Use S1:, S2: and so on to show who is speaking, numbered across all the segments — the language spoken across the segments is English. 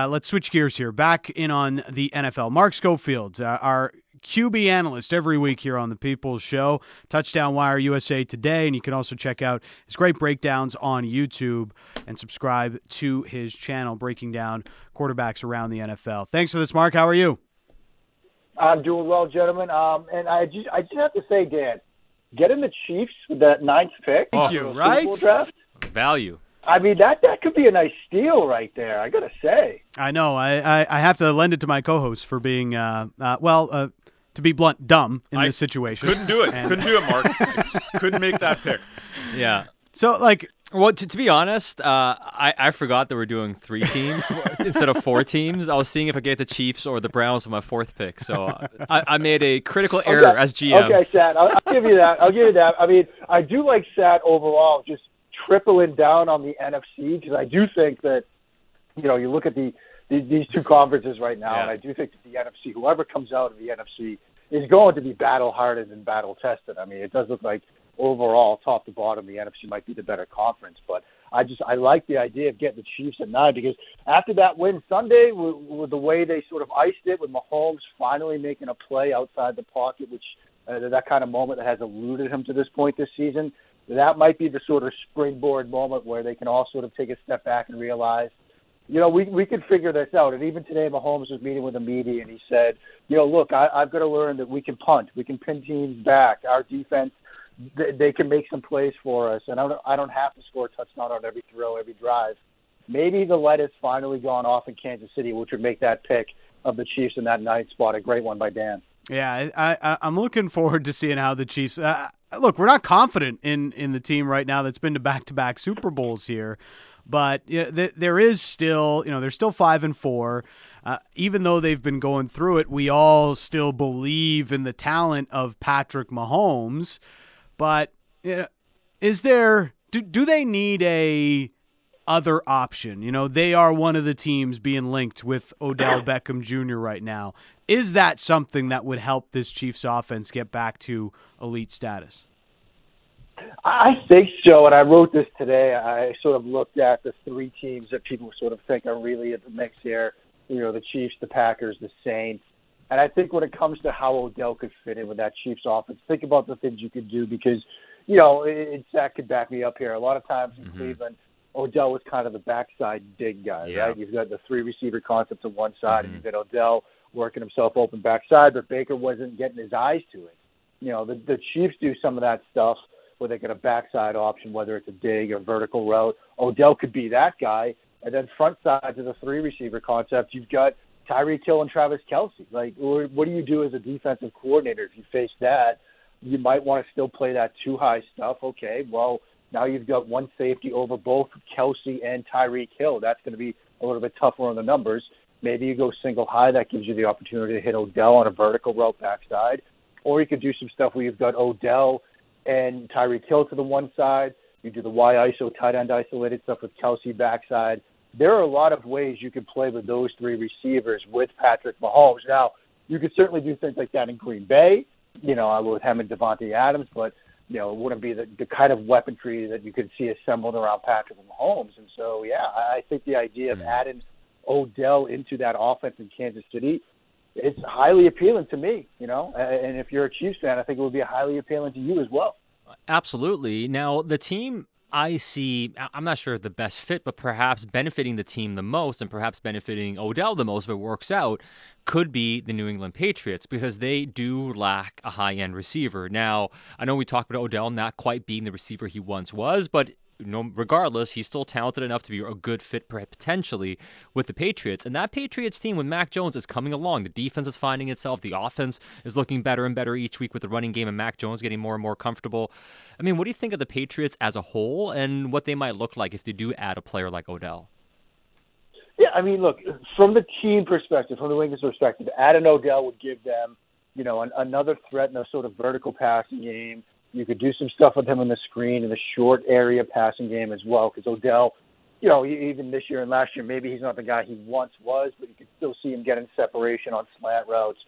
S1: Uh, let's switch gears here. Back in on the NFL. Mark Schofield, uh, our QB analyst every week here on the People's Show, Touchdown Wire USA Today, and you can also check out his great breakdowns on YouTube and subscribe to his channel, breaking down quarterbacks around the NFL. Thanks for this, Mark. How are you?
S2: I'm doing well, gentlemen. Um, and I just, I just have to say, Dan, getting the Chiefs with that ninth pick,
S1: Thank you, right?
S2: Draft,
S3: Value.
S2: I mean, that that could be a nice steal right there. I gotta say.
S1: I know. I, I, I have to lend it to my co-host for being, uh, uh, well, uh, to be blunt, dumb in
S4: I
S1: this situation.
S4: Couldn't do it.
S1: And-
S4: Couldn't do it, Mark. couldn't make that pick.
S3: Yeah.
S1: So, like,
S3: Well, to, to be honest, uh, I, I forgot that we're doing three teams instead of four teams. I was seeing if I get the Chiefs or the Browns with my fourth pick. So uh, I, I made a critical error
S2: Okay.
S3: as GM.
S2: Okay, Sat. I'll, I'll give you that. I'll give you that. I mean, I do like Sat overall, just tripling down on the NFC because I do think that, you know, you look at the, the these two conferences right now,
S3: Yeah.
S2: and I do think that the NFC, whoever comes out of the NFC, is going to be battle hardened and battle tested. I mean, it does look like overall, top to bottom, the NFC might be the better conference, but. I just I like the idea of getting the Chiefs at nine because after that win Sunday, with, with the way they sort of iced it, with Mahomes finally making a play outside the pocket, which uh, that kind of moment that has eluded him to this point this season, that might be the sort of springboard moment where they can all sort of take a step back and realize, you know, we we can figure this out. And even today, Mahomes was meeting with the media and he said, you know, look, I, I've got to learn that we can punt, we can pin teams back. Our defense they, they can make some plays for us, and I don't I don't have to score a touchdown on every throw, every drive. Maybe the light has finally gone off in Kansas City, which would make that pick of the Chiefs in that ninth spot a great one by Dan.
S1: Yeah, I, I, I'm looking forward to seeing how the Chiefs. Uh, look, we're not confident in in the team right now that's been to back to back Super Bowls here, but you know, th- there is still, you know, they're still five and four. Uh, even though they've been going through it, we all still believe in the talent of Patrick Mahomes. But you know, is there do do they need a other option? You know, they are one of the teams being linked with Odell Beckham Jr. right now. Is that something that would help this Chiefs offense get back to elite status?
S2: I think so, and I wrote this today. I sort of looked at the three teams that people sort of think are really at the mix here. You know, the Chiefs, the Packers, the Saints. And I think when it comes to how Odell could fit in with that Chiefs offense, think about the things you could do because, you know, it, it, Zach could back me up here. A lot of times in mm-hmm. Cleveland, Odell was kind of the backside dig guy,
S3: Yeah.
S2: right? You've got the three receiver concept on one side, and mm-hmm. you've got Odell working himself open backside, but Baker wasn't getting his eyes to it. You know, the, the Chiefs do some of that stuff where they get a backside option, whether it's a dig or vertical route. Odell could be that guy. And then front side to the three receiver concept, you've got Tyreek Hill and Travis Kelce. Like, what do you do as a defensive coordinator if you face that? You might want to still play that too high stuff. Okay, well, now you've got one safety over both Kelce and Tyreek Hill. That's going to be a little bit tougher on the numbers. Maybe you go single high. That gives you the opportunity to hit Odell on a vertical route backside. Or you could do some stuff where you've got Odell and Tyreek Hill to the one side. You do the Y ISO tight end isolated stuff with Kelce backside. There are a lot of ways you could play with those three receivers with Patrick Mahomes. Now, you could certainly do things like that in Green Bay, you know, uh, with him and Davante Adams, but you know, it wouldn't be the, the kind of weaponry that you could see assembled around Patrick Mahomes. And so, yeah, I I think the idea of mm-hmm. adding Odell into that offense in Kansas City, it's highly appealing to me, you know. And if you're a Chiefs fan, I think it would be highly appealing to you as well.
S3: Absolutely. Now, the team I see, I'm not sure the best fit, but perhaps benefiting the team the most and perhaps benefiting Odell the most if it works out could be the New England Patriots because they do lack a high end receiver. Now, I know we talked about Odell not quite being the receiver he once was, but no, regardless, he's still talented enough to be a good fit potentially with the Patriots. And that Patriots team with Mac Jones is coming along. The defense is finding itself. The offense is looking better and better each week with the running game and Mac Jones getting more and more comfortable. I mean, what do you think of the Patriots as a whole and what they might look like if they do add a player like Odell?
S2: Yeah, I mean, look, from the team perspective, from the Wings perspective, adding Odell would give them, you know, an, another threat in a sort of vertical passing game. You could do some stuff with him on the screen in the short area passing game as well, because Odell, you know, even this year and last year, maybe he's not the guy he once was, but you could still see him getting separation on slant routes,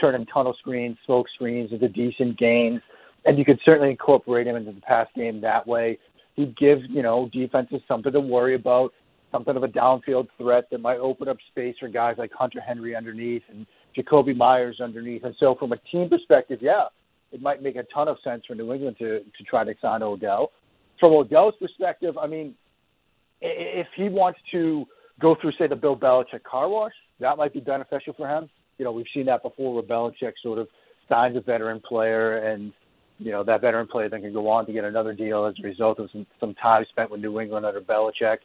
S2: turning tunnel screens, smoke screens into decent gains, and you could certainly incorporate him into the pass game that way. He'd give, you know, defenses something to worry about something of a downfield threat that might open up space for guys like Hunter Henry underneath and Jakobi Meyers underneath. And so, from a team perspective, yeah, it might make a ton of sense for New England to to try to sign Odell. From Odell's perspective, I mean, if he wants to go through, say, the Bill Belichick car wash, that might be beneficial for him. You know, we've seen that before where Belichick sort of signs a veteran player and you know that veteran player then can go on to get another deal as a result of some, some time spent with New England under Belichick.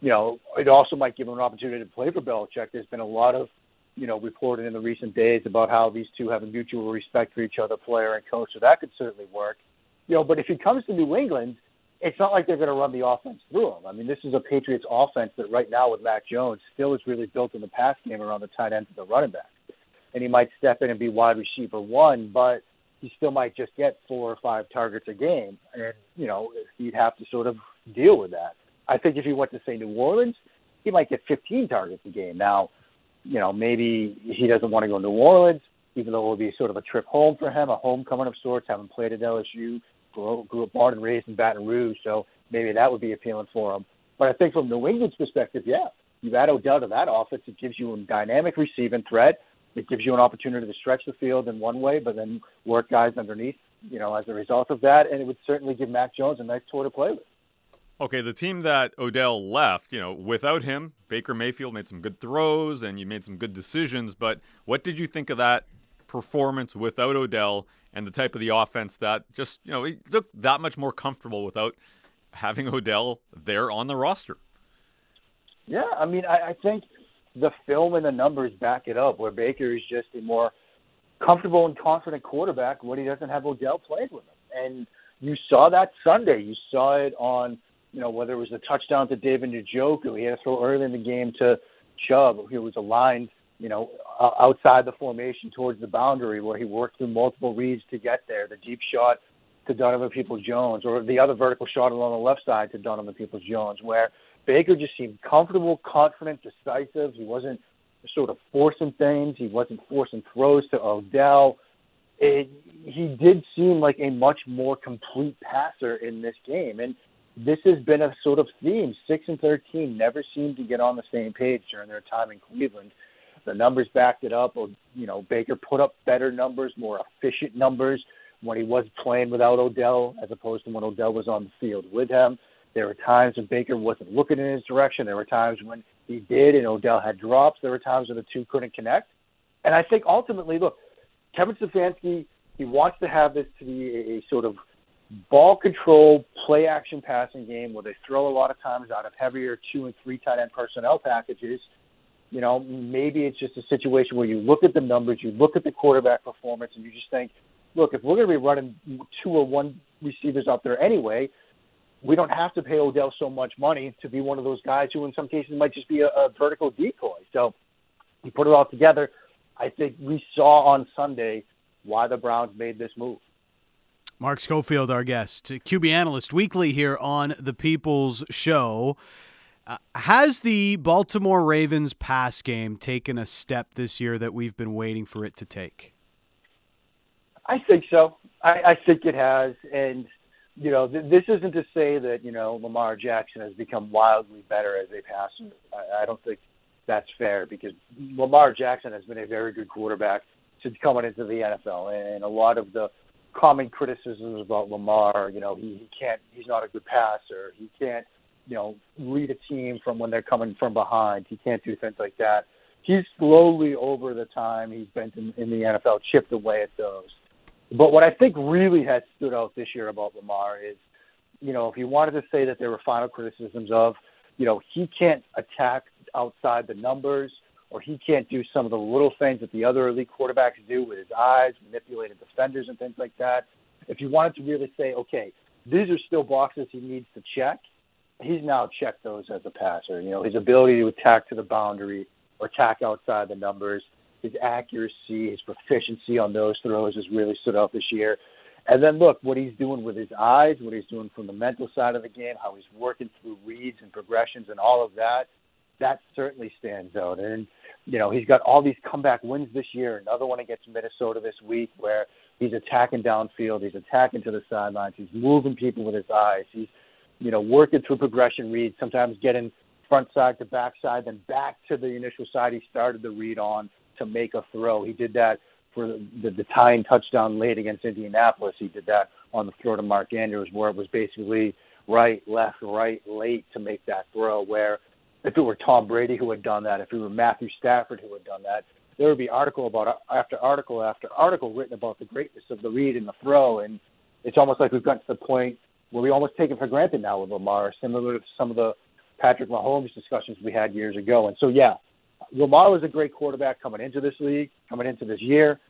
S2: You know, it also might give him an opportunity to play for Belichick. There's been a lot of, you know, reported in the recent days about how these two have a mutual respect for each other, player and coach. So that could certainly work. You know, but if he comes to New England, it's not like they're going to run the offense through him. I mean, this is a Patriots offense that right now with Mac Jones still is really built in the pass game around the tight end to the running back. And he might step in and be wide receiver one, but he still might just get four or five targets a game, and you know he'd have to sort of deal with that. I think if he went to say New Orleans, he might get 15 targets a game. Now, you know maybe he doesn't want to go to New Orleans, even though it would be sort of a trip home for him, a homecoming of sorts, having played at LSU, grew, grew up born and raised in Baton Rouge, so maybe that would be appealing for him. But I think from New England's perspective, yeah, you add Odell to that offense, it gives you a dynamic receiving threat it gives you an opportunity to stretch the field in one way, but then work guys underneath, you know, as a result of that. And it would certainly give Mac Jones a nice toy to play with.
S4: Okay, the team that Odell left, you know, without him, Baker Mayfield made some good throws and you made some good decisions. But what did you think of that performance without Odell and the type of the offense that just, you know, he looked that much more comfortable without having Odell there on the roster?
S2: Yeah, I mean, I, I think the film and the numbers back it up. Where Baker is just a more comfortable and confident quarterback when he doesn't have Odell playing with him. And you saw that Sunday. You saw it on, you know, whether it was a touchdown to David Njoku, he had to throw early in the game to Chubb, who was aligned, you know, outside the formation towards the boundary, where he worked through multiple reads to get there. The deep shot to Donovan Peoples Jones, or the other vertical shot along the left side to Donovan Peoples Jones, where Baker just seemed comfortable, confident, decisive. He wasn't sort of forcing things. He wasn't forcing throws to Odell. It, he did seem like a much more complete passer in this game, and this has been a sort of theme. Six and thirteen never seemed to get on the same page during their time in Cleveland. The numbers backed it up. You know, Baker put up better numbers, more efficient numbers when he was playing without Odell, as opposed to when Odell was on the field with him. There were times when Baker wasn't looking in his direction. There were times when he did, and Odell had drops. There were times when the two couldn't connect. And I think ultimately, look, Kevin Stefanski, he wants to have this to be a, a sort of ball control, play action passing game where they throw a lot of times out of heavier two and three tight end personnel packages. You know, maybe it's just a situation where you look at the numbers, you look at the quarterback performance, and you just think, look, if we're going to be running two or one receivers out there anyway, we don't have to pay Odell so much money to be one of those guys who, in some cases, might just be a, a vertical decoy. So you put it all together. I think we saw on Sunday why the Browns made this move.
S1: Mark Schofield, our guest, QB analyst weekly here on the People's Show. Uh, has the Baltimore Ravens pass game taken a step this year that we've been waiting for it to take?
S2: I think so. I, I think it has, and you know, th- this isn't to say that you know Lamar Jackson has become wildly better as a passer. I, I don't think that's fair because Lamar Jackson has been a very good quarterback since coming into the NFL, and a lot of the common criticisms about Lamar, you know, he, he can't, he's not a good passer, he can't, you know, read a team from when they're coming from behind, he can't do things like that. He's slowly over the time he's been in, in the NFL chipped away at those. But what I think really has stood out this year about Lamar is, you know, if you wanted to say that there were final criticisms of, you know, he can't attack outside the numbers or he can't do some of the little things that the other elite quarterbacks do with his eyes, manipulating defenders and things like that. If you wanted to really say, okay, these are still boxes he needs to check, he's now checked those as a passer. You know, his ability to attack to the boundary or attack outside the numbers – his accuracy, his proficiency on those throws has really stood out this year. And then look what he's doing with his eyes, what he's doing from the mental side of the game, how he's working through reads and progressions and all of that. That certainly stands out. And you know he's got all these comeback wins this year. Another one against Minnesota this week, where he's attacking downfield, he's attacking to the sidelines, he's moving people with his eyes, he's you know working through progression reads, sometimes getting front side to back side, then back to the initial side he started the read on to make a throw. He did that for the, the, tying touchdown late against Indianapolis. He did that on the throw to Mark Andrews, where it was basically right, left, right, late to make that throw. Where if it were Tom Brady who had done that, if it were Matthew Stafford who had done that, there would be article about after article after article written about the greatness of the read and the throw, and it's almost like we've gotten to the point where we almost take it for granted now with Lamar, similar to some of the Patrick Mahomes discussions we had years ago. And so, yeah, Lamar was a great quarterback coming into this league, coming into this year.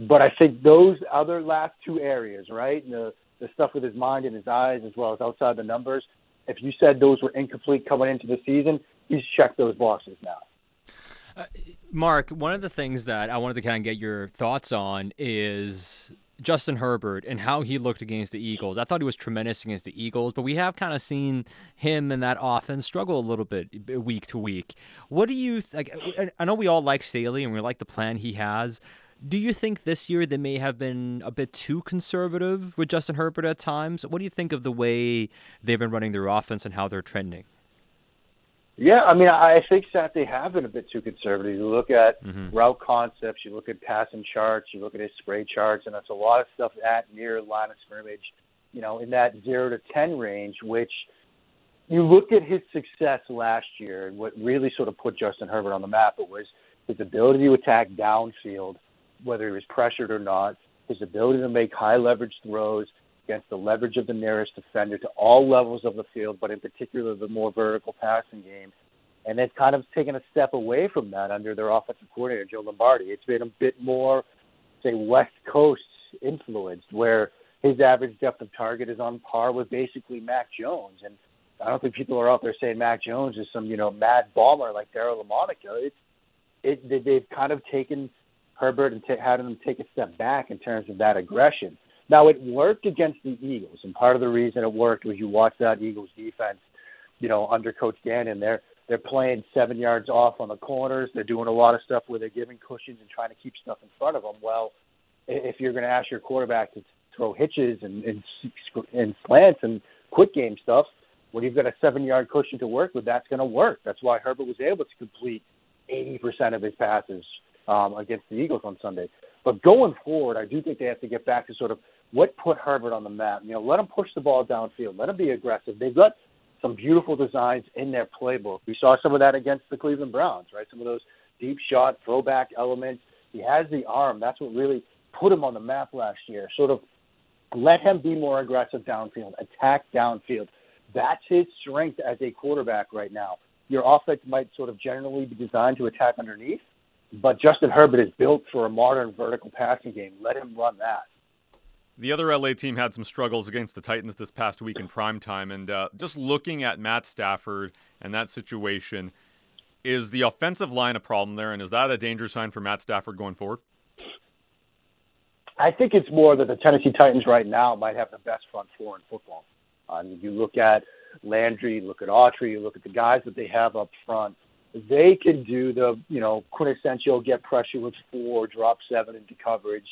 S2: But I think those other last two areas, right, the the stuff with his mind and his eyes, as well as outside the numbers, if you said those were incomplete coming into the season, he's checked those boxes now.
S3: Uh, Mark, one of the things that I wanted to kind of get your thoughts on is Justin Herbert and how he looked against the Eagles. I thought he was tremendous against the Eagles, but we have kind of seen him and that offense struggle a little bit week to week. What do you like? I know we all like Staley and we like the plan he has. Do you think this year they may have been a bit too conservative with Justin Herbert at times? What do you think of the way they've been running their offense and how they're trending?
S2: Yeah, I mean, I think that they have been a bit too conservative. You look at mm-hmm. route concepts, you look at passing charts, you look at his spray charts, and that's a lot of stuff at near line of scrimmage, you know, in that zero to ten range. Which you look at his success last year, and what really sort of put Justin Herbert on the map. It was his ability to attack downfield, whether he was pressured or not. His ability to make high leverage throws, against the leverage of the nearest defender to all levels of the field, but in particular the more vertical passing game. And they've kind of taken a step away from that under their offensive coordinator, Joe Lombardi. It's been a bit more, say, West Coast influenced, where his average depth of target is on par with basically Mac Jones. And I don't think people are out there saying Mac Jones is some, you know, mad bomber like Daryle Lamonica. It's it they've kind of taken Herbert and t- had him take a step back in terms of that aggression. Now it worked against the Eagles, and part of the reason it worked was you watch that Eagles defense, you know, under Coach Gannon. They're they're playing seven yards off on the corners. They're doing a lot of stuff where they're giving cushions and trying to keep stuff in front of them. Well, if you're going to ask your quarterback to throw hitches and and, and slants and quick game stuff, when you've got a seven yard cushion to work with, that's going to work. That's why Herbert was able to complete 80% of his passes um, against the Eagles on Sunday. But going forward, I do think they have to get back to sort of what put Herbert on the map? You know, let him push the ball downfield. Let him be aggressive. They've got some beautiful designs in their playbook. We saw some of that against the Cleveland Browns, right? Some of those deep shot, throwback elements. He has the arm. That's what really put him on the map last year. Sort of let him be more aggressive downfield, attack downfield. That's his strength as a quarterback right now. Your offense might sort of generally be designed to attack underneath, but Justin Herbert is built for a modern vertical passing game. Let him run that.
S4: The other LA team had some struggles against the Titans this past week in prime time, and uh, just looking at Matt Stafford and that situation, is the offensive line a problem there, and is that a danger sign for Matt Stafford going forward?
S2: I think it's more that the Tennessee Titans right now might have the best front four in football. I mean, you look at Landry, you look at Autry, you look at the guys that they have up front. They can do the you know quintessential get pressure with four, drop seven into coverage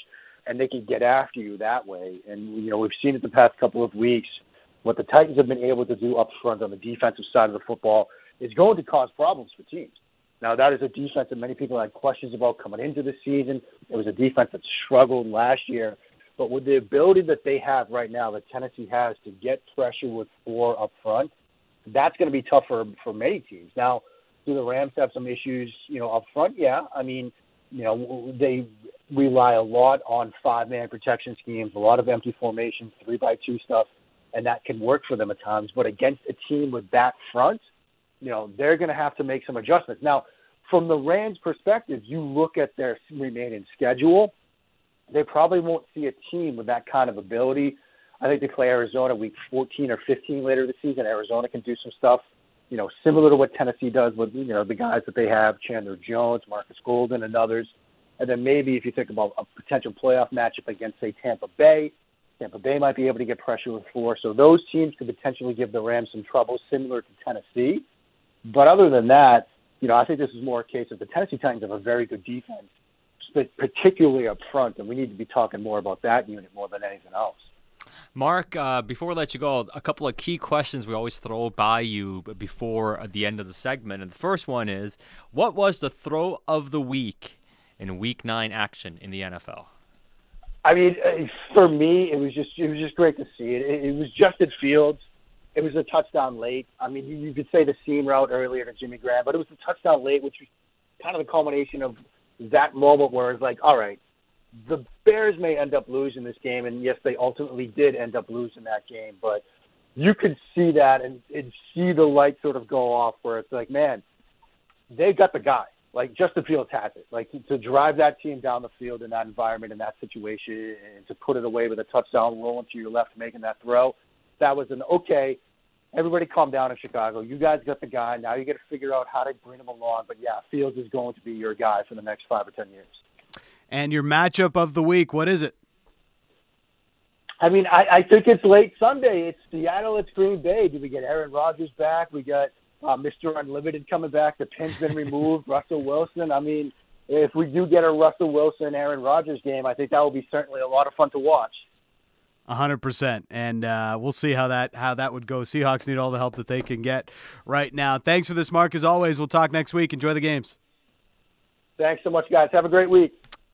S2: and they can get after you that way. And you know, we've seen it the past couple of weeks. What the Titans have been able to do up front on the defensive side of the football is going to cause problems for teams. Now, that is a defense that many people had questions about coming into the season. It was a defense that struggled last year. But with the ability that they have right now, that Tennessee has to get pressure with four up front, that's going to be tough for, for many teams. Now, do the Rams have some issues, you know, up front? Yeah. I mean, you know, they rely a lot on five man protection schemes, a lot of empty formations, three by two stuff, and that can work for them at times. But against a team with that front, you know, they're going to have to make some adjustments. Now, from the Rams' perspective, you look at their remaining schedule, they probably won't see a team with that kind of ability. I think they play Arizona week 14 or 15 later this season. Arizona can do some stuff, you know, similar to what Tennessee does with, you know, the guys that they have, Chandler Jones, Marcus Golden, and others. And then maybe if you think about a potential playoff matchup against, say, Tampa Bay, Tampa Bay might be able to get pressure with four. So those teams could potentially give the Rams some trouble, similar to Tennessee. But other than that, you know, I think this is more a case of the Tennessee Titans have a very good defense, particularly up front, and we need to be talking more about that unit more than anything else.
S3: Mark, uh, before we let you go, a couple of key questions we always throw by you before the end of the segment. And the first one is What was the throw of the week in week nine action in the NFL?
S2: I mean, uh, for me, it was just it was just great to see it. It, it was Justin Fields. It was a touchdown late. I mean, you, you could say the seam route earlier to Jimmy Graham, but it was a touchdown late, which was kind of the culmination of that moment where it's like, all right, the Bears may end up losing this game, and yes, they ultimately did end up losing that game. But you could see that and, and see the light sort of go off, where it's like, man, they've got the guy. Like Justin Fields has it. Like to, to drive that team down the field in that environment, in that situation, and to put it away with a touchdown rolling to your left, making that throw. That was an okay. Everybody calm down in Chicago. You guys got the guy. Now you got to figure out how to bring him along. But yeah, Fields is going to be your guy for the next five or ten years.
S1: And your matchup of the week, what is it?
S2: I mean, I, I think it's late Sunday. It's Seattle. It's Green Bay. Do we get Aaron Rodgers back? We got uh, Mr. Unlimited coming back. The pin's been removed. Russell Wilson. I mean, if we do get a Russell Wilson Aaron Rodgers game, I think that will be certainly a lot of fun to watch.
S1: A hundred percent, and uh, we'll see how that how that would go. Seahawks need all the help that they can get right now. Thanks for this, Mark. As always, we'll talk next week. Enjoy the games.
S2: Thanks so much, guys. Have a great week.